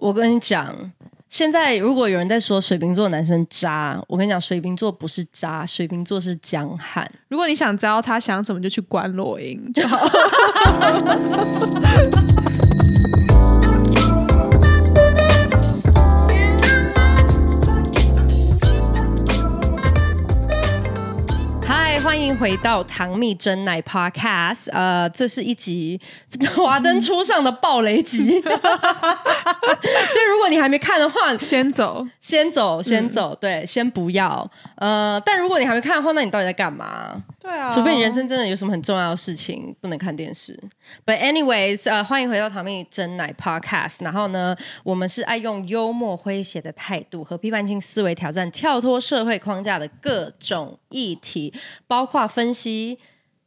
我跟你讲，现在如果有人在说水瓶座男生渣，我跟你讲，水瓶座不是渣，水瓶座是江汉。如果你想知道他想怎么，就去关洛英就好。欢迎回到唐蜜真奶 Podcast。呃，这是一集 华灯初上的暴雷集，所以如果你还没看的话，先走，先走，先走，对，先不要。呃，但如果你还没看的话，那你到底在干嘛？对啊，除非你人生真的有什么很重要的事情不能看电视。But anyways，呃，欢迎回到唐蜜真奶 Podcast。然后呢，我们是爱用幽默诙谐的态度和批判性思维挑战跳脱社会框架的各种议题，包括分析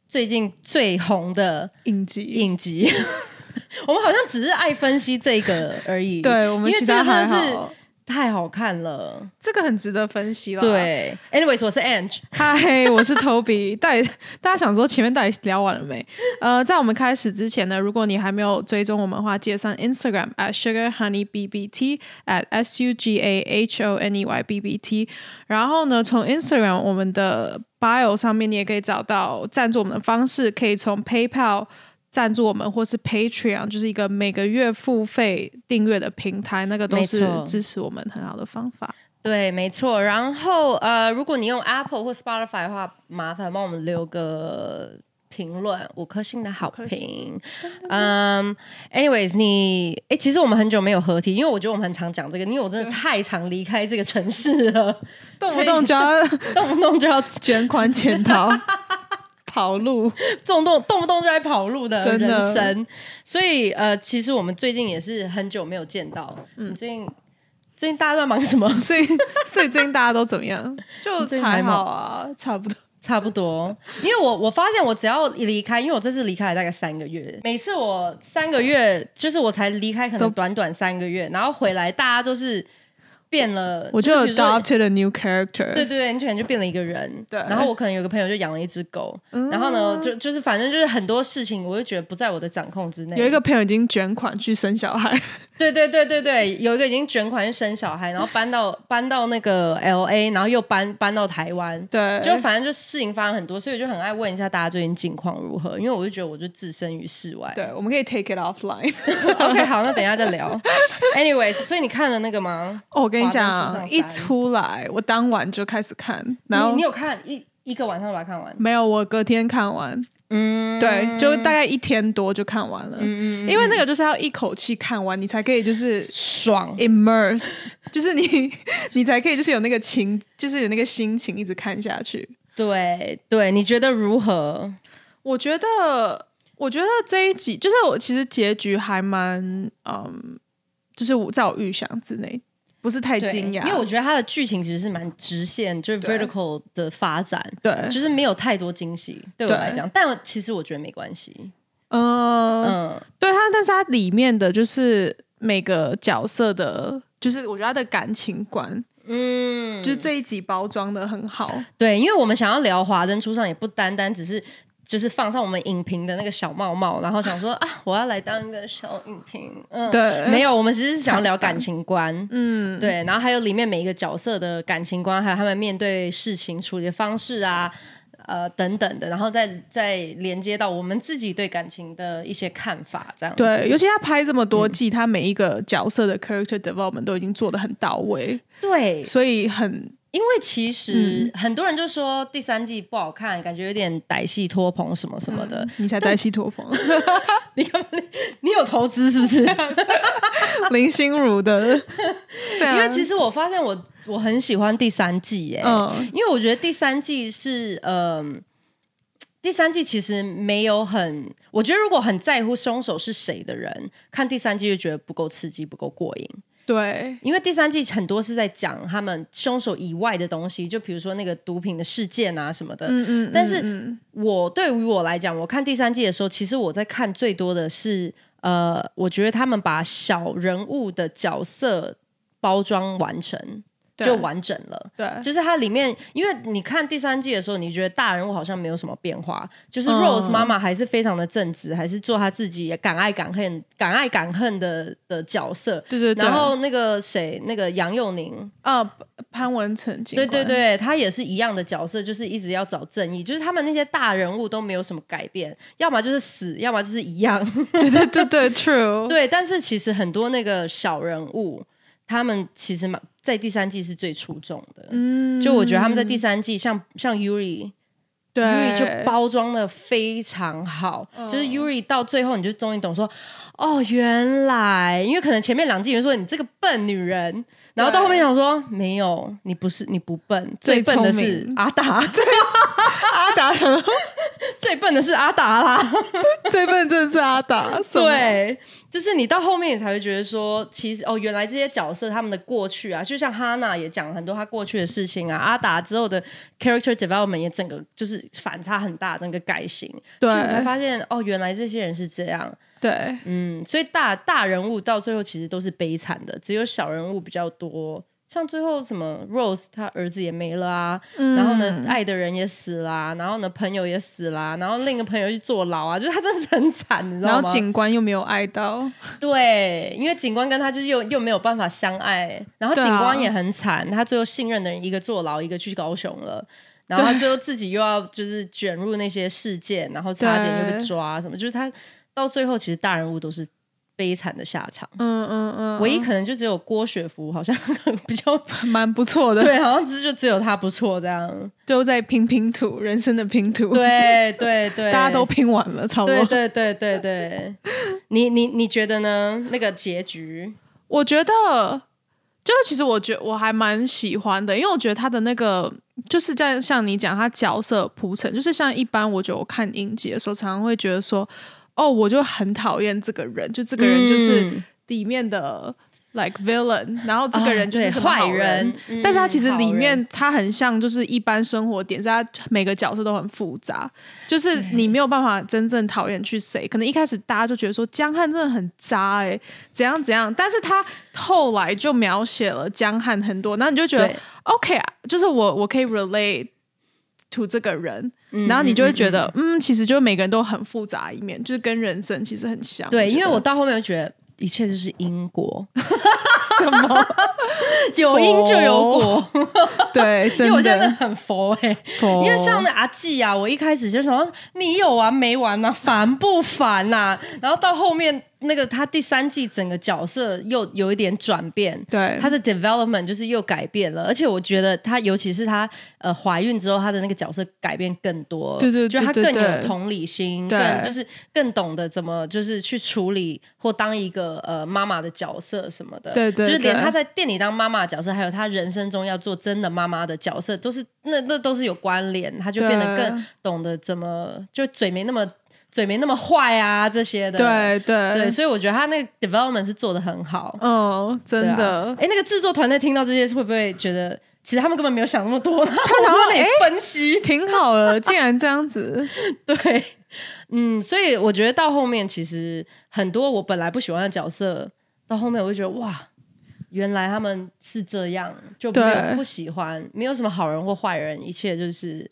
最近最红的影集影集。我们好像只是爱分析这个而已。对我们其他还这个真的是好，太好看了。这个很值得分析了。，对，anyways，我是 Ange。嗨，我是 Toby。大家想说前面到底聊完了没？呃，在我们开始之前呢，如果你还没有追踪我们的话，记得上 Instagram at sugar honey bbt at s u g a h o n e y b b t。然后呢，从 Instagram 我们的 bio 上面，你也可以找到赞助我们的方式，可以从 PayPal。赞助我们，或是 Patreon，就是一个每个月付费订阅的平台，那个都是支持我们很好的方法。对，没错。然后呃，如果你用 Apple 或 Spotify 的话，麻烦帮我们留个评论，五颗星的好评。嗯，anyways，你哎，其实我们很久没有合体，因为我觉得我们很常讲这个，因为我真的太常离开这个城市了，动不动就要 动不动就要卷款潜逃、跑路。动动动不动就在跑路的真的人生，所以呃，其实我们最近也是很久没有见到。嗯，最近最近大家都在忙什么？所以，所以最近大家都怎么样？就还好啊，差不多。差不多，因为我我发现我只要一离开，因为我这次离开了大概三个月，每次我三个月就是我才离开，可能短短三个月，然后回来大家都是变了，我就 adopted a new character。对对对，你可能就变了一个人。对然后我可能有个朋友就养了一只狗，然后呢，就就是反正就是很多事情，我就觉得不在我的掌控之内。有一个朋友已经卷款去生小孩，对对对对对，有一个已经卷款去生小孩，然后搬到搬到那个 L A，然后又搬搬到台湾。对，就反正就事情发生很多，所以我就很爱问一下大家最近近况如何，因为我就觉得我就置身于世外。对，我们可以 take it offline。OK，好，那等一下再聊。Anyways，所以你看了那个吗？哦我跟你华灯初讲，一出来，我当晚就开始看，然后你你有看一一个晚上把它看完？没有，我隔天看完，嗯，对，就大概一天多就看完了。嗯嗯，因为那个就是要一口气看完，你才可以就是爽。immerse，就是你 你才可以就是有那个情，就是有那个心情一直看下去。对对，你觉得如何？我觉得，我觉得这一集就是我其实结局还蛮嗯，就是我在我预想之内，不是太对惊讶，因为我觉得它的剧情其实是蛮直线，就是 vertical 的发展，对，就是没有太多惊喜对我对来讲。但其实我觉得没关系。嗯，嗯，对它，但是它里面的就是每个角色的，就是我觉得他的感情观，嗯，就是这一集包装的很好。对，因为我们想要聊《华灯初上》，也不单单只是就是放上我们影评的那个小帽帽，然后想说啊，我要来当一个小影评，嗯，对没有，我们其实是想要聊感情观，嗯，对，然后还有里面每一个角色的感情观，还有他们面对事情处理的方式啊。呃，等等的，然后再再连接到我们自己对感情的一些看法，这样子。对，尤其他拍这么多季，他每一个角色的 character development 都已经做的很到位，对，所以很因为其实很多人就说第三季不好看，感觉有点歹戏拖棚什么什么的。你才歹戏托棚，你干嘛？你你有投资是不是？林心如的，啊因为其实我发现我我很喜欢第三季耶，嗯因为我觉得第三季是嗯、第三季其实没有很，我觉得如果很在乎凶手是谁的人，看第三季就觉得不够刺激，不够过瘾。对因为第三季很多是在讲他们凶手以外的东西，就比如说那个毒品的事件啊什么的。嗯嗯，但是嗯我对于我来讲，我看第三季的时候，其实我在看最多的是，呃，我觉得他们把小人物的角色包装完成。对。就完整了。对，就是它里面，因为你看第三季的时候，你觉得大人物好像没有什么变化，就是嗯。Rose 妈妈还是非常的正直，还是做她自己敢爱敢恨、敢爱敢恨的的角色。对对对，然后那个谁，那个杨佑宁，啊，潘文成警对官，对对，他也是一样的角色，就是一直要找正义，就是他们那些大人物都没有什么改变，要么就是死，要么就是一样。对对对对，true，对，但是其实很多那个小人物，他们其实蛮在第三季是最出众的。嗯，就我觉得他们在第三季，像像 Yuri。对。Yuri 就包装的非常好，就是 Yuri 到最后你就终于懂说，哦，原来。因为可能前面两季有人说你这个笨女人，然后到后面想说没有，你不是你不笨，最最笨的是阿达，阿达。很最笨的是阿达啦。最笨真的是阿达，对，就是你到后面你才会觉得说，其实哦，原来这些角色他们的过去啊，就像哈娜也讲了很多他过去的事情啊，阿达之后的 character development 也整个就是反差很大，整个改型，对你才发现哦，原来这些人是这样，对嗯，所以大大人物到最后其实都是悲惨的，只有小人物比较多。像最后什么 Rose 他儿子也没了啊，然后呢爱的人也死啦、然后呢朋友也死啦、然后另一个朋友去坐牢啊，就是他真的是很惨，你知道吗？然后警官又没有爱到，对，因为警官跟他就是又又没有办法相爱，然后警官也很惨，他最后信任的人一个坐牢，一个去高雄了。然后他最后自己又要就是卷入那些事件，然后差点又被抓什么，就是他到最后其实大人物都是悲惨的下场。嗯嗯嗯，唯一可能就只有郭雪芙好像 比较 蛮不错的，对，好像只就只有他不错这样。就在拼拼图，人生的拼图，，对对对，大家都拼完了，差不对多。对对对对。你你你觉得呢？那个结局？我觉得，就是其实我觉我还蛮喜欢的，因为我觉得他的那个就是在像你讲他角色铺陈，就是像一般我觉得我看影集的时候，常常会觉得说，哦，我就很讨厌这个人，就这个人就是嗯。里面的 like villain，然后这个人就是坏人。嗯但是他其实里面他很像就是一般生活点，是他每个角色都很复杂，就是你没有办法真正讨厌去谁。可能一开始大家就觉得说江汉真的很渣哎、怎样怎样，但是他后来就描写了江汉很多，然后你就觉得 OK 啊，就是我我可以 relate to 这个人，嗯然后你就会觉得嗯其实就每个人都很复杂一面，就是跟人生其实很像。对，因为我到后面就觉得一切就是因果，什么？有因就有果。对，因真为我现在真的的，很佛哎、佛。因为像那阿纪啊，我一开始就想说你有完没完呐、烦不烦呐、然后到后面那个他第三季整个角色又有一点转变，对。他的 development 就是又改变了，而且我觉得他尤其是他呃怀孕之后，他的那个角色改变更多，对对就他更有同理心，对。更就是更懂得怎么就是去处理或当一个呃妈妈的角色什么的，对对就是连对。他在店里当妈妈的角色，还有他人生中要做真的妈妈的角色，都是那那都是有关联，他就变得更懂得怎么就嘴没那么嘴没那么坏啊这些的，对对对，所以我觉得他那个 development 是做的很好，嗯，真的。哎、那个制作团队听到这些，会不会觉得其实他们根本没有想那么多？他们想让你分析，挺好的，竟然这样子，对，嗯，所以我觉得到后面，其实很多我本来不喜欢的角色，到后面我就觉得哇，原来他们是这样，就没有不喜欢，没有什么好人或坏人，一切就是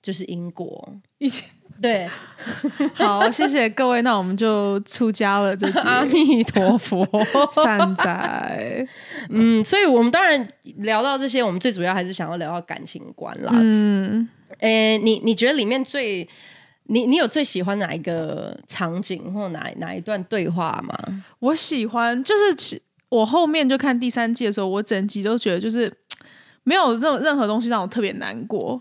就是因果。一起对，好，谢谢各位，那我们就出家了这集，阿弥陀佛。善哉，嗯，所以我们当然聊到这些，我们最主要还是想要聊到感情观啦。嗯，诶，你你觉得里面最你你有最喜欢哪一个场景或哪哪一段对话吗？我喜欢，就是其我后面就看第三季的时候，我整集都觉得就是 没有任任何东西让我特别难过。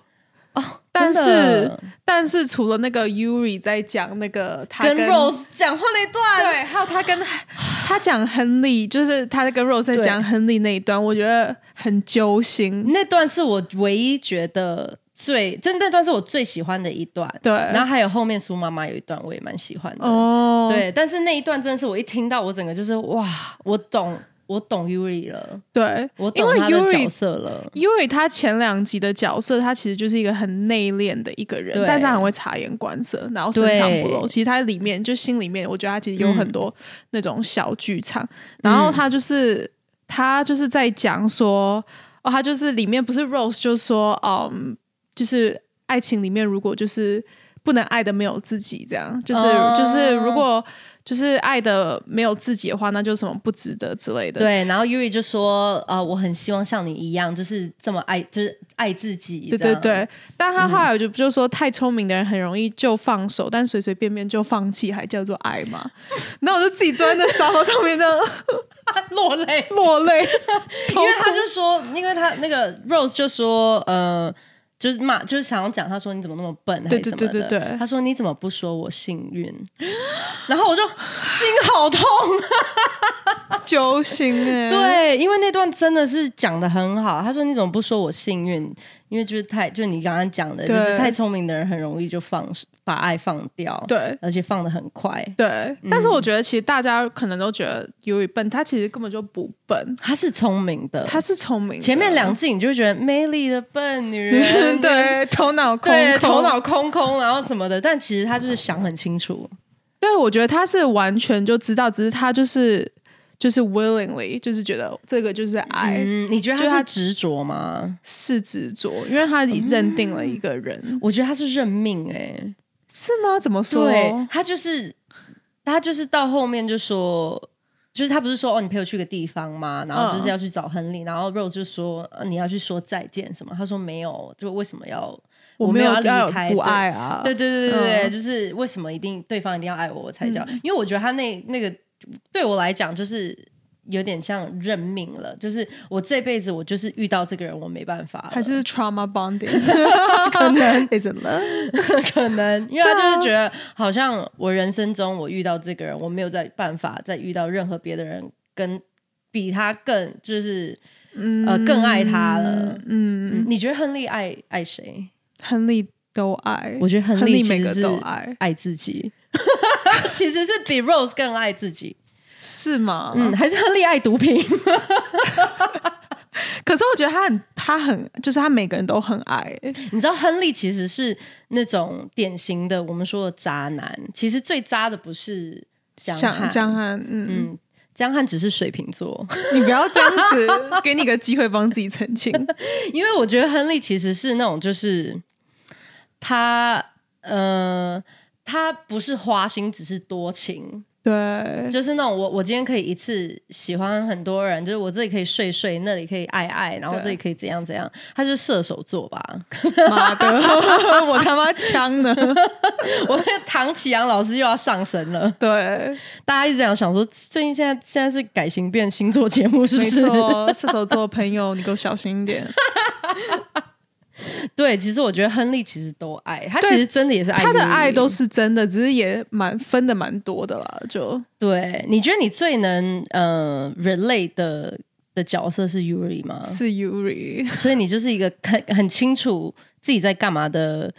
哦，但是但是除了那个 Yuri 在讲那个他跟 Rose 讲话那段，对，还有他跟 他讲亨利，就是他在跟 Rose 在讲亨利那一段，我觉得很揪心。那段是我唯一觉得最真那段是我最喜欢的一段。对，然后还有后面苏妈妈有一段我也蛮喜欢的，哦，对，但是那一段真的是我一听到我整个就是哇，我懂我懂 Yuri 了，对，我因为懂他的角色了。Yuri 他前两集的角色，他其实就是一个很内敛的一个人，但是他很会察言观色，然后深藏不露。其实他里面就心里面，我觉得他其实有很多那种小剧场。然后他就是他就是在讲说，哦，他就是里面不是 Rose 就说，嗯，就是爱情里面如果就是不能爱的没有自己，这样就是、哦就是如果就是爱的没有自己的话，那就什么不值得之类的。对，然后 Yuri 就说，呃，我很希望像你一样，就是这么爱，就是爱自己。对对对，但他后来就就说，太聪明的人很容易就放手，但随随便便就放弃，还叫做爱嘛？那我就自己坐在那沙发上面这样 落泪。落泪，因为他就说，因为他那个 Rose 就说，呃，就是骂，就是想要讲，他说你怎么那么笨，还对是什么的。对对对对他说你怎么不说我幸运？然后我就心好痛。揪心哎、对，因为那段真的是讲的很好。他说你怎么不说我幸运？因为就是太，就你刚刚讲的，就是太聪明的人很容易就放把爱放掉，，对而且放的很快。对，但是我觉得其实大家可能都觉得 Yuri 笨，他其实根本就不笨，他是聪明的，他是聪明的。前面两季你就会觉得美丽的笨女人，对头脑空头脑空空，然后什么的，但其实他就是想很清楚。对，我觉得他是完全就知道，只是他就是就是 willingly，就是觉得这个就是爱，嗯，你觉得他他是执着吗？是执着，因为他已认定了一个人，我觉得他是认命、哎，是吗？怎么说？对他就是他就是到后面就说。就是他不是说哦，你陪我去个地方吗？然后就是要去找亨利，然后 Rose 就说、呃你要去说再见什么？他说没有，就为什么要我没有离开不爱啊，对对对对对，嗯就是为什么一定对方一定要爱我，我才叫？因为我觉得他那那个对我来讲就是有点像认命了，就是我这辈子我就是遇到这个人，我没办法了，还是 trauma bonding，可能 is it love？可能，因为他就是觉得好像我人生中我遇到这个人，我没有再办法再遇到任何别的人跟比他更就是呃更爱他了。嗯，嗯，你觉得亨利爱爱谁？亨利都爱，我觉得亨亨利每个都爱，爱自己，其实是比 Rose 更爱自己。是吗？嗯，还是亨利爱毒品。可是我觉得他很，他很，就是他每个人都很爱，你知道亨利其实是那种典型的我们说的渣男，其实最渣的不是江像汉，江汉，嗯，嗯，江汉只是水瓶座，你不要这样子，给你个机会帮自己澄清。因为我觉得亨利其实是那种就是他呃。他不是花心，只是多情，对，就是那种我我今天可以一次喜欢很多人，就是我这里可以睡睡，那里可以爱爱，然后对这里可以怎样怎样。他是射手座吧？妈的，我他妈枪的！我那个唐启阳老师又要上神了，对，大家一直这样想说，最近现在现在是改型变星座节目，是不没是？射手座的朋友，你给我小心一点。对，其实我觉得亨利其实都爱他，其实真的也是爱他的爱都是真的，只是也蛮分的蛮多的啦。就对。你觉得你最能呃 relate 的的角色是 Yuri 吗？是 Yuri，所以你就是一个很很清楚自己在干嘛的。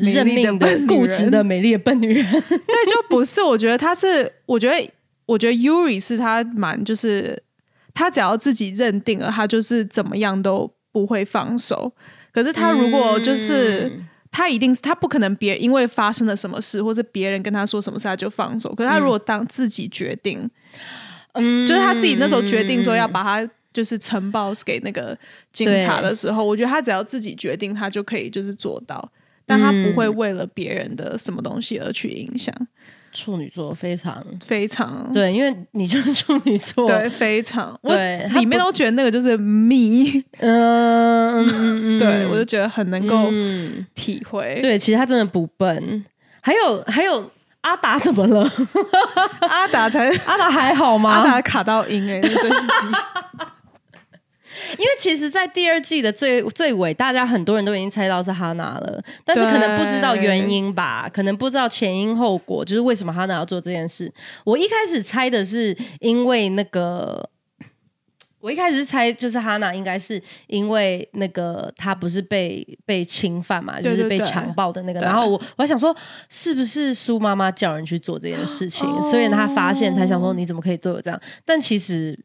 认命的、固执的、美丽的笨女人，对，就不是。我觉得他是，我觉得，我觉得 Yuri 是他蛮，就是他只要自己认定了，他就是怎么样都不会放手。可是他如果就是、嗯他一定是他不可能别因为发生了什么事，或是别人跟他说什么事他就放手。可是他如果当自己决定，嗯就是他自己那时候决定说要把他就是呈报给那个警察的时候，我觉得他只要自己决定，他就可以就是做到。但他不会为了别人的什么东西而去影响，处女座非常非常对，因为你就是处女座，对，非常，我对里面都觉得那个就是 me，嗯对我就觉得很能够嗯，体会。对，其实他真的不笨。还有还有，阿达怎么了？阿达才阿达还好吗阿吗？达卡到音哎、欸，真是其实，在第二季的最最尾，大家很多人都已经猜到是哈娜了，但是可能不知道原因吧，可能不知道前因后果，就是为什么哈娜要做这件事。我一开始猜的是因为那个。我一开始是猜，就是哈娜应该是因为那个她不是被被侵犯嘛，就是被强暴的那个。对然后我我还想说，是不是苏妈妈叫人去做这件事情，哦所以她发现才想说你怎么可以对我这样？但其实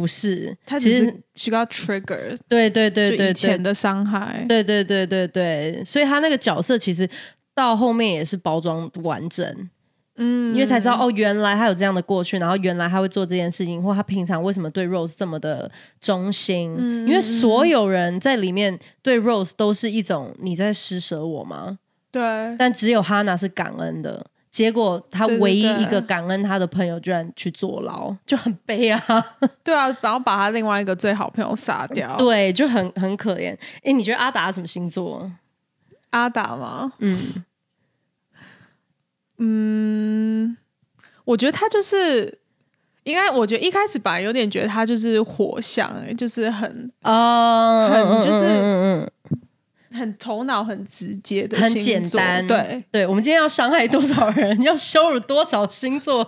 不是，他只其实是 she got trigger，对对对对对以前的伤害。对对对对对，所以他那个角色其实到后面也是包装完整，嗯，因为才知道哦，原来他有这样的过去，然后原来他会做这件事情，或他平常为什么对 Rose 这么的忠心？因为所有人在里面对 Rose 都是一种你在施舍我吗？对，但只有 Hannah 是感恩的。结果他唯一一个感恩他的朋友居然去坐牢，就很悲啊！对啊，然后把他另外一个最好朋友杀掉，对，就很很可怜。哎，你觉得阿达什么星座？阿达吗？嗯嗯，我觉得他就是应该，我觉得一开始本来有点觉得他就是火象，哎，就是很啊，很就是嗯嗯。很头脑很直接的，很简单。对对，我们今天要伤害多少人，要羞辱多少星座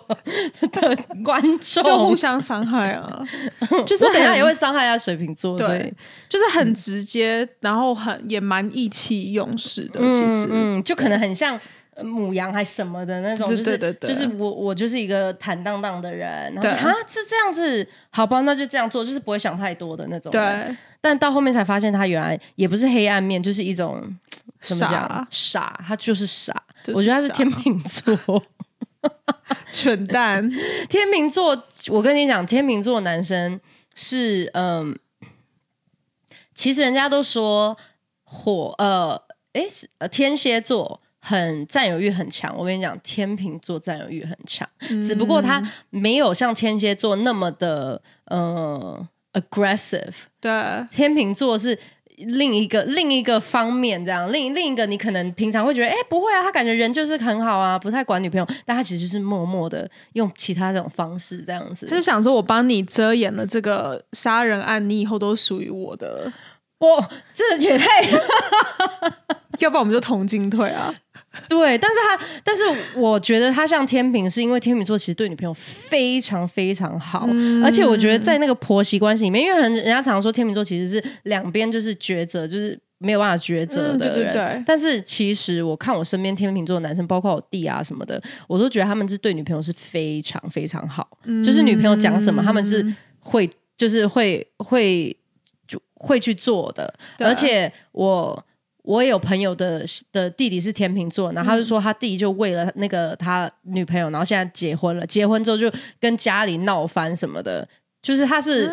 的观众，就互相伤害啊！就是等下也会伤害一下水瓶座，对，就是很直接，然后很也蛮意气用事的。其实，嗯，就可能很像母羊还什么的那种，就是就是我我就是一个坦荡荡的人，对啊，是这样子，好吧，那就这样做，就是不会想太多的那种，对。但到后面才发现，他原来也不是黑暗面，就是一种傻傻，他就是傻。我觉得他是天秤座，蠢蛋。天秤座，我跟你讲，天秤座男生是嗯，其实人家都说火呃，哎，呃，天蝎座很占有欲很强。我跟你讲，天秤座占有欲很强，只不过他没有像天蝎座那么的呃。aggressive，对，天秤座是另一个另一个方面，这样另另一个你可能平常会觉得，哎，不会啊，他感觉人就是很好啊，不太管女朋友，但他其实是默默的用其他这种方式这样子，他就想说，我帮你遮掩了这个杀人案，你以后都属于我的，哇，这也太，要不然我们就同进退啊。对，但是他，但是我觉得他像天平，是因为天秤座其实对女朋友非常非常好，而且我觉得在那个婆媳关系里面，因为人人家常说天秤座其实是两边就是抉择，就是没有办法抉择的对对对。但是其实我看我身边天秤座的男生，包括我弟啊什么的，我都觉得他们是对女朋友是非常非常好，就是女朋友讲什么，他们是会就是会会就会去做的，而且我。我有朋友的的弟弟是天秤座，然后他就说他弟就为了那个他女朋友，然后现在结婚了，结婚之后就跟家里闹翻什么的，就是他是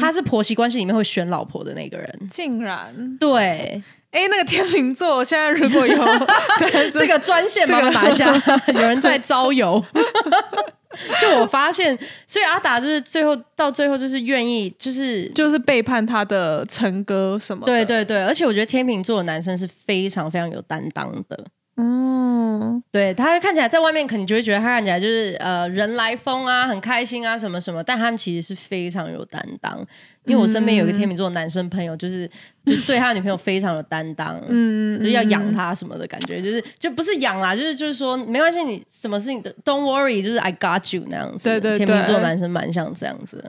他是婆媳关系里面会选老婆的那个人，竟然对，哎，那个天秤座现在如果有 这个专线，帮我拿下，有人在招摇。就我发现，所以阿达就是最后到最后就是愿意，就是就是背叛他的成哥什么？对对对，而且我觉得天秤座的男生是非常非常有担当的。嗯，对他看起来在外面肯定就会觉得他看起来就是呃人来疯啊，很开心啊什么什么，但他们其实是非常有担当。因为我身边有一个天秤座男生朋友，就是就对他女朋友非常有担当，嗯，就是要养他什么的感觉，就是就不是养啦，就是就是说没关系，你什么事情都 don't worry，就是 I got you 那样子。对对对，天秤座男生蛮像这样子，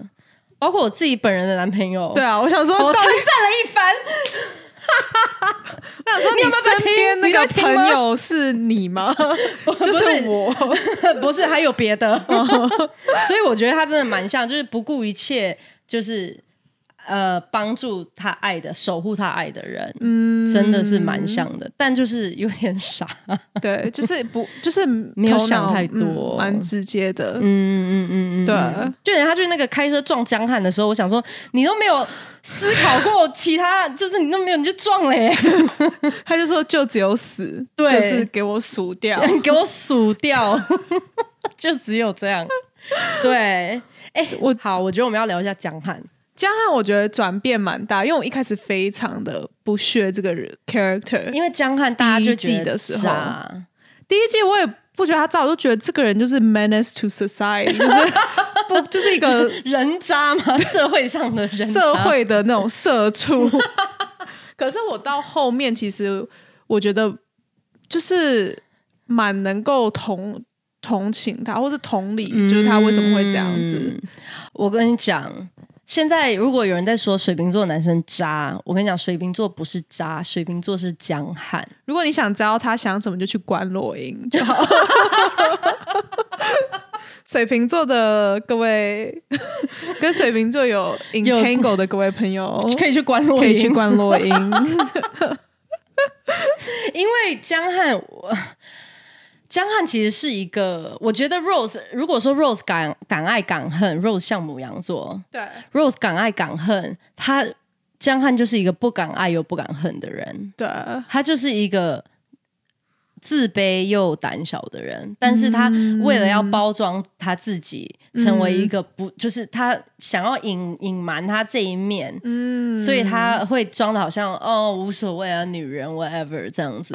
包括我自己本人的男朋友。对啊，我想说，我称赞了一番。我想说，你身边那个朋友是你吗？就是我，不是还有别的。所以我觉得他真的蛮像，就是不顾一切。就是呃，帮助他爱的、守护他爱的人，嗯，真的是蛮像的，但就是有点傻，对，就是不，就是没有想太多，蛮直接的，嗯嗯嗯嗯，对，就连他去那个开车撞江汉的时候，我想说，你都没有思考过其他，就是你都没有，你就撞嘞，他就说就只有死，对，就是给我数掉，给我数掉，就只有这样，对。哎，我好，我觉得我们要聊一下江汉。江汉，我觉得转变蛮大，因为我一开始非常的不屑这个人 character，因为江汉大家就记的时候，第一季我也不觉得他渣，我就觉得这个人就是 menace to society，就是 不就是一个人渣嘛，社会上的人，社会的那种社畜。可是我到后面，其实我觉得就是蛮能够同。同情他，或是同理，就是他为什么会这样子？我跟你讲，现在如果有人在说水瓶座男生渣，我跟你讲，水瓶座不是渣，水瓶座是江汉。如果你想知道他想怎么，就去关落音就好。水瓶座的各位，跟水瓶座有 entangle 的各位朋友，可以去关落，可以去关落音。因为江汉我。江汉其实是一个，我觉得 Rose 如果说 Rose 敢敢爱敢恨，Rose 像母羊座对，，Rose 敢爱敢恨，他江汉就是一个不敢爱又不敢恨的人，对，他就是一个自卑又胆小的人，但是他为了要包装他自己，成为一个不就是他想要隐隐瞒他这一面，嗯，所以他会装的好像哦无所谓啊，女人 whatever 这样子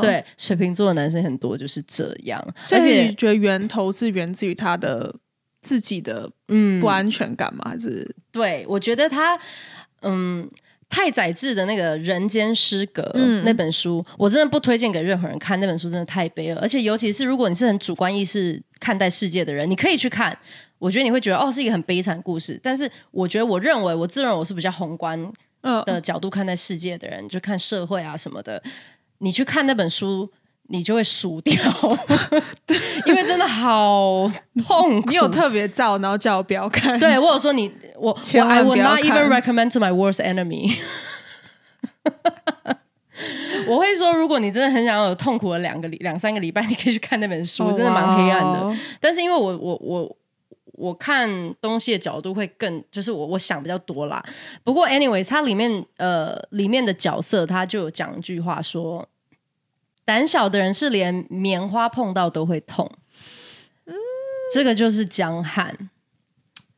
对，水瓶座的男生很多就是这样，所以而且你觉得源头是源自于他的自己的嗯。不安全感吗？还是对，我觉得他，嗯，太宰治的那个《人间失格》嗯那本书，我真的不推荐给任何人看。那本书真的太悲了，而且尤其是如果你是很主观意识看待世界的人，你可以去看。我觉得你会觉得哦，是一个很悲惨的故事。但是我觉得，我认为我自认为我是比较宏观嗯的角度看待世界的人，就看社会啊什么的。你去看那本书，你就会输掉，因为真的好痛苦。你有特别照，然后叫我不要看，对我有说你我我 I would not even recommend to my worst enemy。我会说，如果你真的很想要有痛苦的两个礼两三个礼拜，你可以去看那本书，哦真的蛮黑暗的。但是因为我我我我看东西的角度会更，就是我我想比较多啦。不过，anyways，它里面呃里面的角色他就有讲一句话说，胆小的人是连棉花碰到都会痛。这个就是江汉。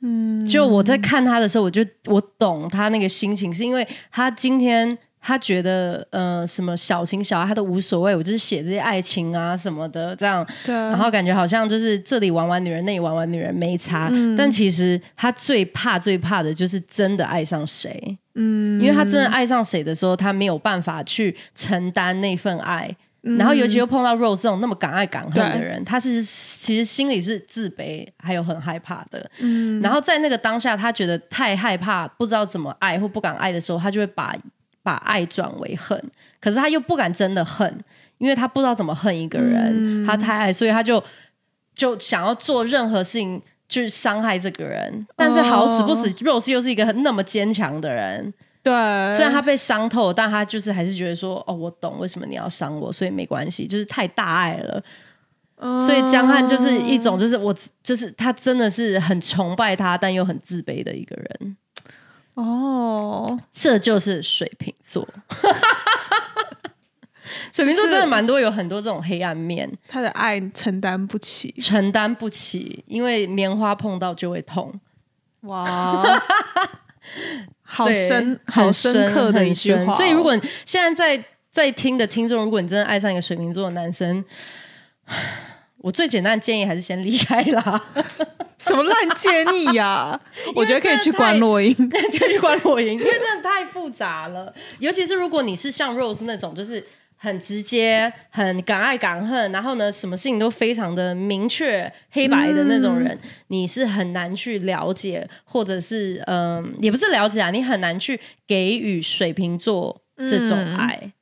嗯，就我在看他的时候，我就我懂他那个心情，是因为他今天他觉得呃什么小情小爱他都无所谓，我就是写这些爱情啊什么的这样，对，然后感觉好像就是这里玩玩女人，那里玩玩女人没差，但其实他最怕最怕的就是真的爱上谁，嗯，因为他真的爱上谁的时候，他没有办法去承担那份爱。然后，尤其又碰到 Rose 这种那么敢爱敢恨的人，他是其实心里是自卑，还有很害怕的。嗯然后在那个当下，他觉得太害怕，不知道怎么爱或不敢爱的时候，他就会把把爱转为恨。可是他又不敢真的恨，因为他不知道怎么恨一个人，他太爱，所以他就就想要做任何事情去伤害这个人。但是好死不死、r o s e 又是一个很那么坚强的人，对，虽然他被伤透，但他就是还是觉得说，哦，我懂为什么你要伤我，所以没关系，就是太大爱了。嗯。所以江汉就是一种，就是我，就是他真的是很崇拜他，但又很自卑的一个人。哦，这就是水瓶座。水瓶座真的蛮多，有很多这种黑暗面，他的爱承担不起，承担不起，因为棉花碰到就会痛，哇，好深很好深刻的一句话哦。所以，如果现在在在听的听众，如果你真的爱上一个水瓶座的男生，我最简单的建议还是先离开啦，什么烂建议呀？我觉得可以去关真的 落音。就去关落音，因为真的太复杂了。尤其是如果你是像 Rose 那种，就是很直接、很敢爱敢恨，然后呢，什么事情都非常的明确、黑白的那种人，你是很难去了解，或者是嗯、也不是了解啊，你很难去给予水瓶座这种爱。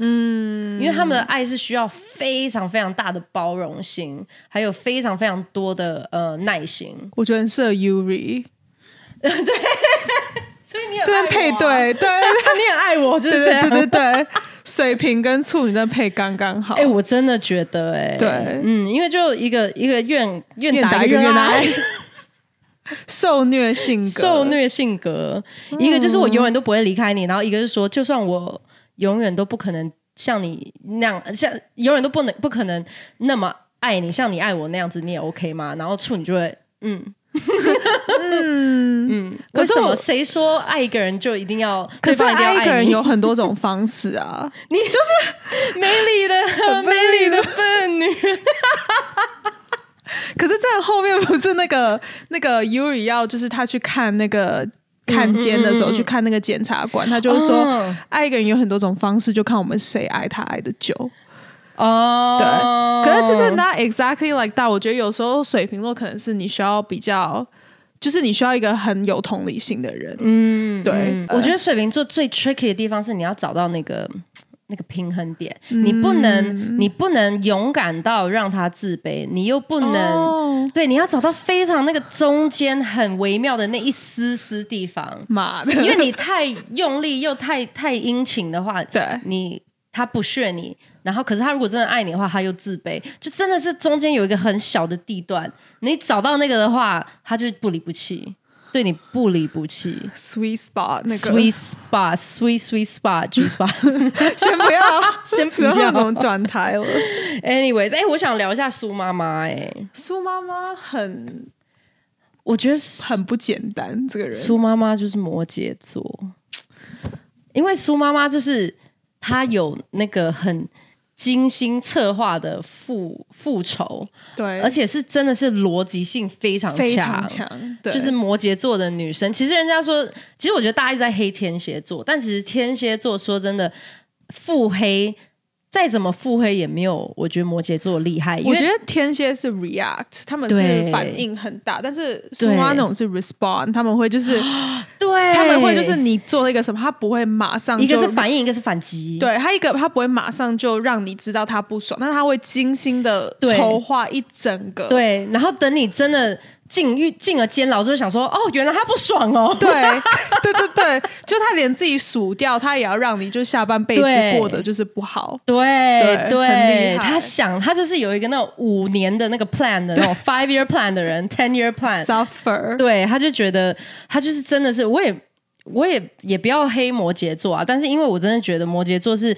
嗯，因为他们的爱是需要非常非常大的包容心，还有非常非常多的呃耐心。我觉得很适合 Yuri 所以你这边配对，对 你很爱我，就是这样。对对对。对对，水瓶跟处女真的配刚刚好。哎、我真的觉得、哎，对。嗯，因为就一个一个愿愿愿打一个愿挨，受虐性格，受虐性格，一个就是我永远都不会离开你，然后一个是说，就算我永远都不可能像你那样，像永远都不能不可能那么爱你，像你爱我那样子，你也 OK 吗？然后处女就会。嗯，为什么可是我谁说爱一个人就一定要可是爱一个人有很多种方式啊，你就是美丽的美丽的。笨女人，可是在后面不是那个那个 Yuri 要就是他去看那个看监的时候、嗯嗯嗯嗯。去看那个检察官，他就是说、哦。爱一个人有很多种方式，就看我们谁爱他爱的久。哦，对，可是就是 not exactly like that。我觉得有时候水瓶座可能是你需要比较，就是你需要一个很有同理心的人。嗯，对嗯我觉得水瓶座最 tricky 的地方是你要找到那个那个平衡点，你不能你不能勇敢到让他自卑，你又不能。哦对，你要找到非常那个中间很微妙的那一丝丝地方，妈的，因为你太用力又太太殷勤的话，对你他不屑你，然后可是他如果真的爱你的话，他又自卑，就真的是中间有一个很小的地段，你找到那个的话，他就不离不弃，对你不离不弃。sweet spot 那个 Sweet spot, sweet sweet spot, G spot。先不要，先不要怎么转台了。Anyways，哎、我想聊一下苏妈妈。哎，苏妈妈很我觉得很不简单，这个人苏妈妈就是摩羯座，因为苏妈妈就是她有那个很精心策划的复复仇，对，而且是真的是逻辑性非常非强常。强，对。就是摩羯座的女生，其实人家说，其实我觉得大家一直在黑天蝎座，但其实天蝎座说真的，腹黑再怎么腹黑也没有，我觉得摩羯座厉害。因为我觉得天蝎是 react，他们是反应很大，但是苏妈那种是 respond，他们会就是 对他们会就是你做了一个什么，他不会马上一个是反应，一个是反击。对他一个他不会马上就让你知道他不爽，但是他会精心的筹划一整个。对，然后等你真的进狱进了监牢，就是想说，哦，原来他不爽哦。对对对对，就他连自己数掉，他也要让你就下半辈子过得就是不好。对对他想他就是有一个那种五年的那个 plan 的那种 five year plan 的人，ten year plan，suffer，对，他就觉得他就是真的是，我也我也也不要黑摩羯座啊，但是因为我真的觉得摩羯座是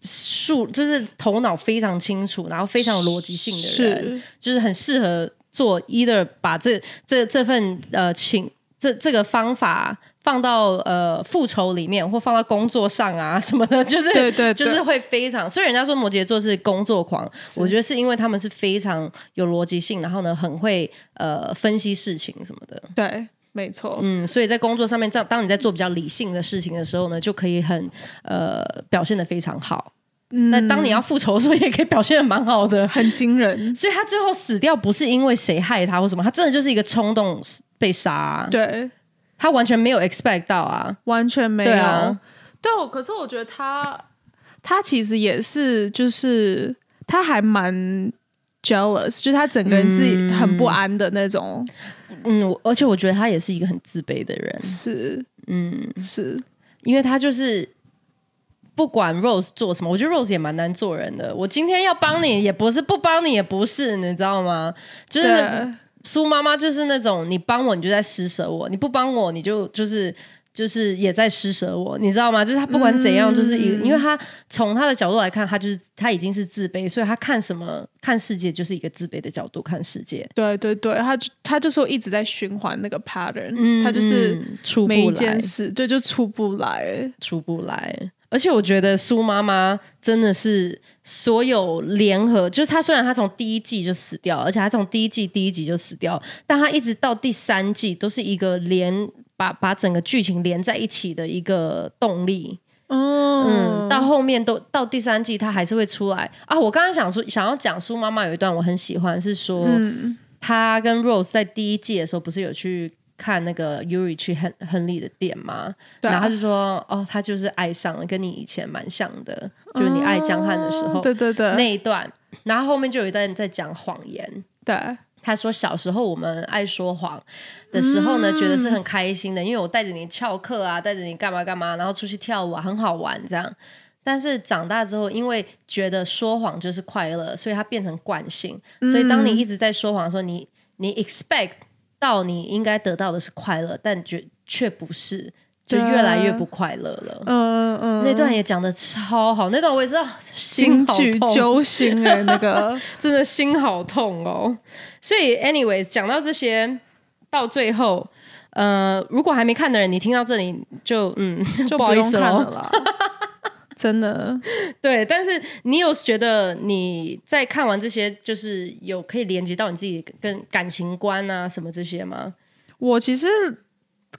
数就是头脑非常清楚，然后非常有逻辑性的人，是。就是很适合做 either 把这这这份呃情这这个方法。放到呃复仇里面，或放到工作上啊什么的，就是对对对就是会非常。所以人家说摩羯座是工作狂，我觉得是因为他们是非常有逻辑性，然后呢很会呃分析事情什么的。对，没错。嗯，所以在工作上面，这样当你在做比较理性的事情的时候呢，就可以很呃表现的非常好。嗯。那当你要复仇的时候，也可以表现的蛮好的。很惊人，所以他最后死掉不是因为谁害他或什么，他真的就是一个冲动被杀、对，他完全没有 expect 到啊。完全没有。对啊。对我，可是我觉得他他其实也是，就是他还蛮 jealous，就是他整个人是很不安的那种。嗯，我而且我觉得他也是一个很自卑的人，是。嗯，是，因为他就是不管 Rose 做什么，我觉得 Rose 也蛮难做人的。我今天要帮你也不是，不帮你也不是，你知道吗？就是苏妈妈就是那种你帮我你就在施舍我，你不帮我你就就是就是也在施舍我，你知道吗？就是他不管怎样，就是一、因为他从他的角度来看，他就是他已经是自卑，所以他看什么看世界就是一个自卑的角度看世界，对对对，他就他就说一直在循环那个 pattern，、他就是嗯出不来每一件，事，对，就出不来。出不来。而且我觉得苏妈妈真的是所有联合，就是她虽然她从第一季就死掉，而且她从第一季第一集就死掉，但她一直到第三季都是一个连把把整个剧情连在一起的一个动力。嗯，嗯，到后面都到第三季，她还是会出来啊。我刚刚想说，想要讲苏妈妈有一段我很喜欢，是说、嗯她跟 Rose 在第一季的时候不是有去。看那个 Yuri 去亨亨利的店吗？然后他就说：“哦，他就是爱上了，跟你以前蛮像的，就是你爱江汉的时候、哦对对对，那一段。”然后后面就有一段在讲谎言。对他说小时候我们爱说谎的时候呢，觉得是很开心的，因为我带着你翘课啊，带着你干嘛干嘛，然后出去跳舞啊，很好玩这样。但是长大之后，因为觉得说谎就是快乐，所以它变成惯性。所以当你一直在说谎的时候，你你 expect 到你应该得到的是快乐，但却却不是，就越来越不快乐了。嗯嗯，那段也讲的超好，那段我也知道心金句好揪心哎、那个 真的心好痛哦。所以，anyways，讲到这些，到最后，呃，如果还没看的人，你听到这里就嗯，就 不好意思了。啦。真的，对，但是你有觉得你在看完这些，就是有可以连接到你自己跟感情观啊什么这些吗？我其实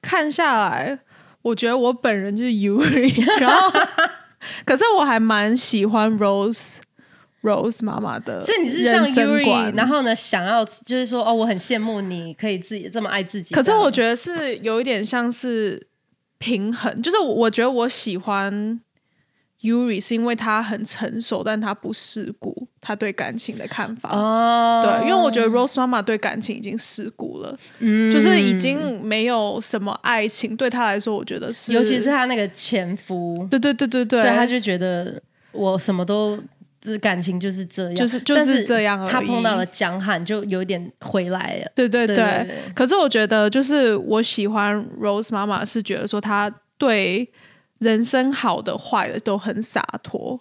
看下来，我觉得我本人就是 Yuri，然后可是我还蛮喜欢 Rose Rose 妈妈的，所以你是像 Yuri，然后呢，想要就是说，哦，我很羡慕你可以自己这么爱自己。可是我得，觉得是有一点像是平衡，就是我觉得我喜欢 Yuri 是因为他很成熟，但他不世故，他对感情的看法。哦，对，因为我觉得 Rose 妈妈对感情已经世故了，嗯就是已经没有什么爱情，对他来说，我觉得是，尤其是他那个前夫，对对对对对，对，他就觉得我什么都。就是感情就是这样，就是就是这样而已。他碰到了江汉，就有点回来了。对对对，对对对可是我觉得，就是我喜欢 Rose 妈妈，是觉得说她对人生好的坏的都很洒脱。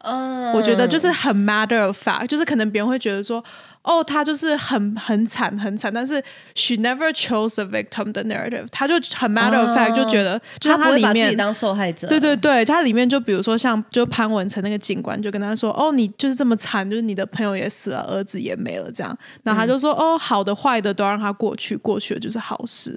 嗯，我觉得就是很 matter of fact，就是可能别人会觉得说，哦，他就是很很惨很惨，但是 she never chose a victim 的 narrative，她就很 matter of fact，、哦就觉得他不会里面把自己当受害者。对对对，它里面就比如说像就潘文成那个警官就跟他说，哦，你就是这么惨，就是你的朋友也死了，儿子也没了这样，然后他就说，哦，好的坏的都让他过去，过去了就是好事。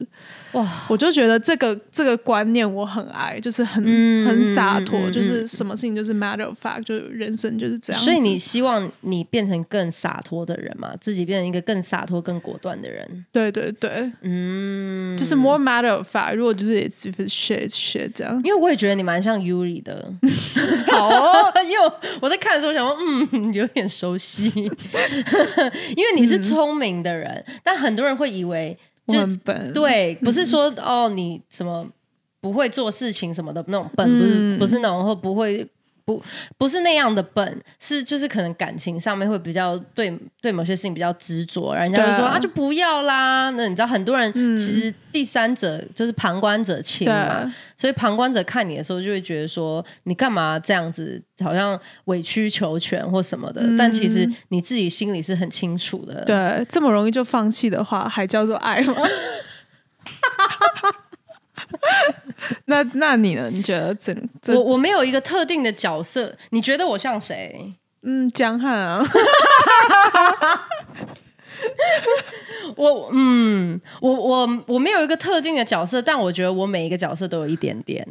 哇，我就觉得这个这个观念我很爱，就是很、嗯很洒脱，就是什么事情就是 matter of fact，就人生就是这样。所以你希望你变成更洒脱的人嘛？自己变成一个更洒脱、更果断的人。对对对，嗯，就是 more matter of fact。如果就是 it's if it's shit it's shit 这样。因为我也觉得你蛮像 Yuri 的。好哦，因为我我在看的时候想说，嗯，有点熟悉。因为你是聪明的人，但很多人会以为我就很笨，对，不是说、哦你什么不会做事情什么的那种笨，不是嗯不是那种或不会。不不是那样的笨，是就是可能感情上面会比较对对某些事情比较执着，人家就说啊啊就不要啦。那你知道很多人其实第三者就是旁观者清嘛，所以旁观者看你的时候就会觉得说你干嘛这样子，好像委曲求全或什么的。但其实你自己心里是很清楚的。对，这么容易就放弃的话，还叫做爱吗？那那你呢？你觉得怎我我没有一个特定的角色，你觉得我像谁？嗯江汉啊？我嗯，我我我没有一个特定的角色，但我觉得我每一个角色都有一点点。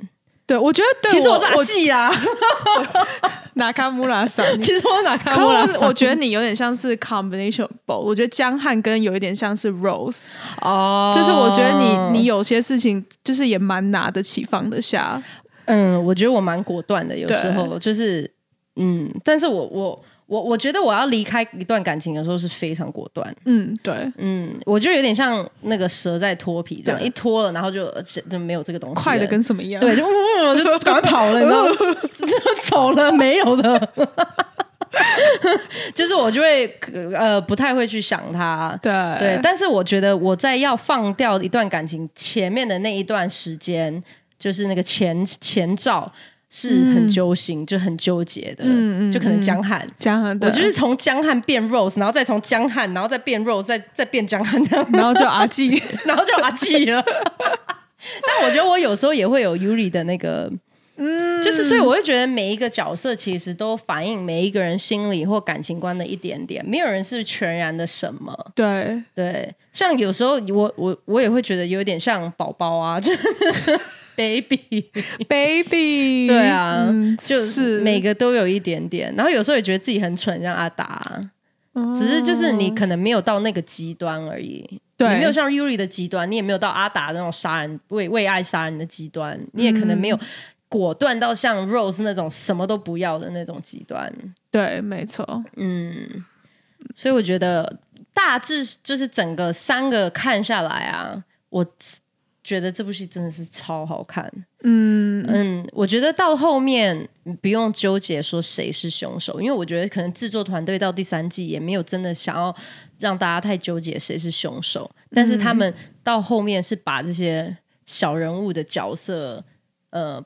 对，我觉得对其实我我是阿纪啊，拿卡穆拉桑。其实我哪卡穆拉桑。我我觉得你有点像是 combination both。我觉得江汉跟有一点像是 Rose，、哦就是我觉得你你有些事情就是也蛮拿得起放得下。嗯，我觉得我蛮果断的，有对时候就是嗯，但是我我我我觉得我要离开一段感情的时候是非常果断。嗯，对，嗯，我就有点像那个蛇在脱皮这样，一脱了，然后就就没有这个东西，快的跟什么一样？对，就呜，我就 赶快跑了，你知道吗？就 走了，没有的。就是我就会呃不太会去想他，对对，但是我觉得我在要放掉一段感情前面的那一段时间，就是那个前前兆是很揪心，就很纠结的，嗯嗯就可能江汉。江汉，对我就是从江汉变 Rose，然后再从江汉，然后再变 Rose，再再变江汉这样，然后就阿纪，然后就阿纪了。但我觉得我有时候也会有 Yuri 的那个，嗯，就是所以我会觉得每一个角色其实都反映每一个人心理或感情观的一点点，没有人是全然的什么。对，对，像有时候我我我也会觉得有点像宝宝啊，就 baby，baby，对啊，嗯就是。每个都有一点点，然后有时候也觉得自己很蠢，像阿达，只是就是你可能没有到那个极端而已。对。你没有像 Yuri 的极端，你也没有到阿达那种杀人为为爱杀人的极端，你也可能没有果断到像 Rose 那种什么都不要的那种极端。对，没错，嗯，所以我觉得大致就是整个三个看下来啊，我觉得这部戏真的是超好看。嗯，嗯，我觉得到后面嗯不用纠结说谁是凶手，因为我觉得可能制作团队到第三季也没有真的想要让大家太纠结谁是凶手，但是他们到后面是把这些小人物的角色呃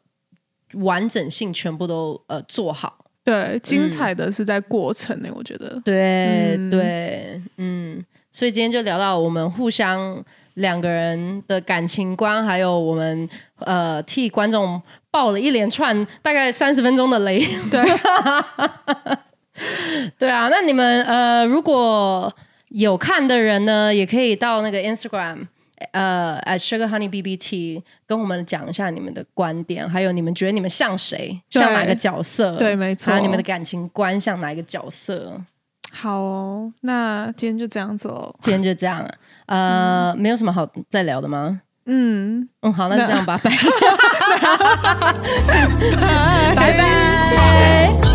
完整性全部都呃做好。对，精彩的是在过程呢，我觉得，对、嗯。对，嗯，所以今天就聊到我们互相两个人的感情观，还有我们呃替观众爆了一连串大概三十分钟的雷。对，对啊，那你们呃如果有看的人呢，也可以到那个 Instagram。呃，at Sugar Honey BBT 跟我们讲一下你们的观点，还有你们觉得你们像谁，像哪个角色？对没错还有你们的感情观像哪一个角色？好哦，那今天就这样子哦，今天就这样，呃，没有什么好再聊的吗？嗯，嗯，好，那就这样吧，拜拜 拜拜。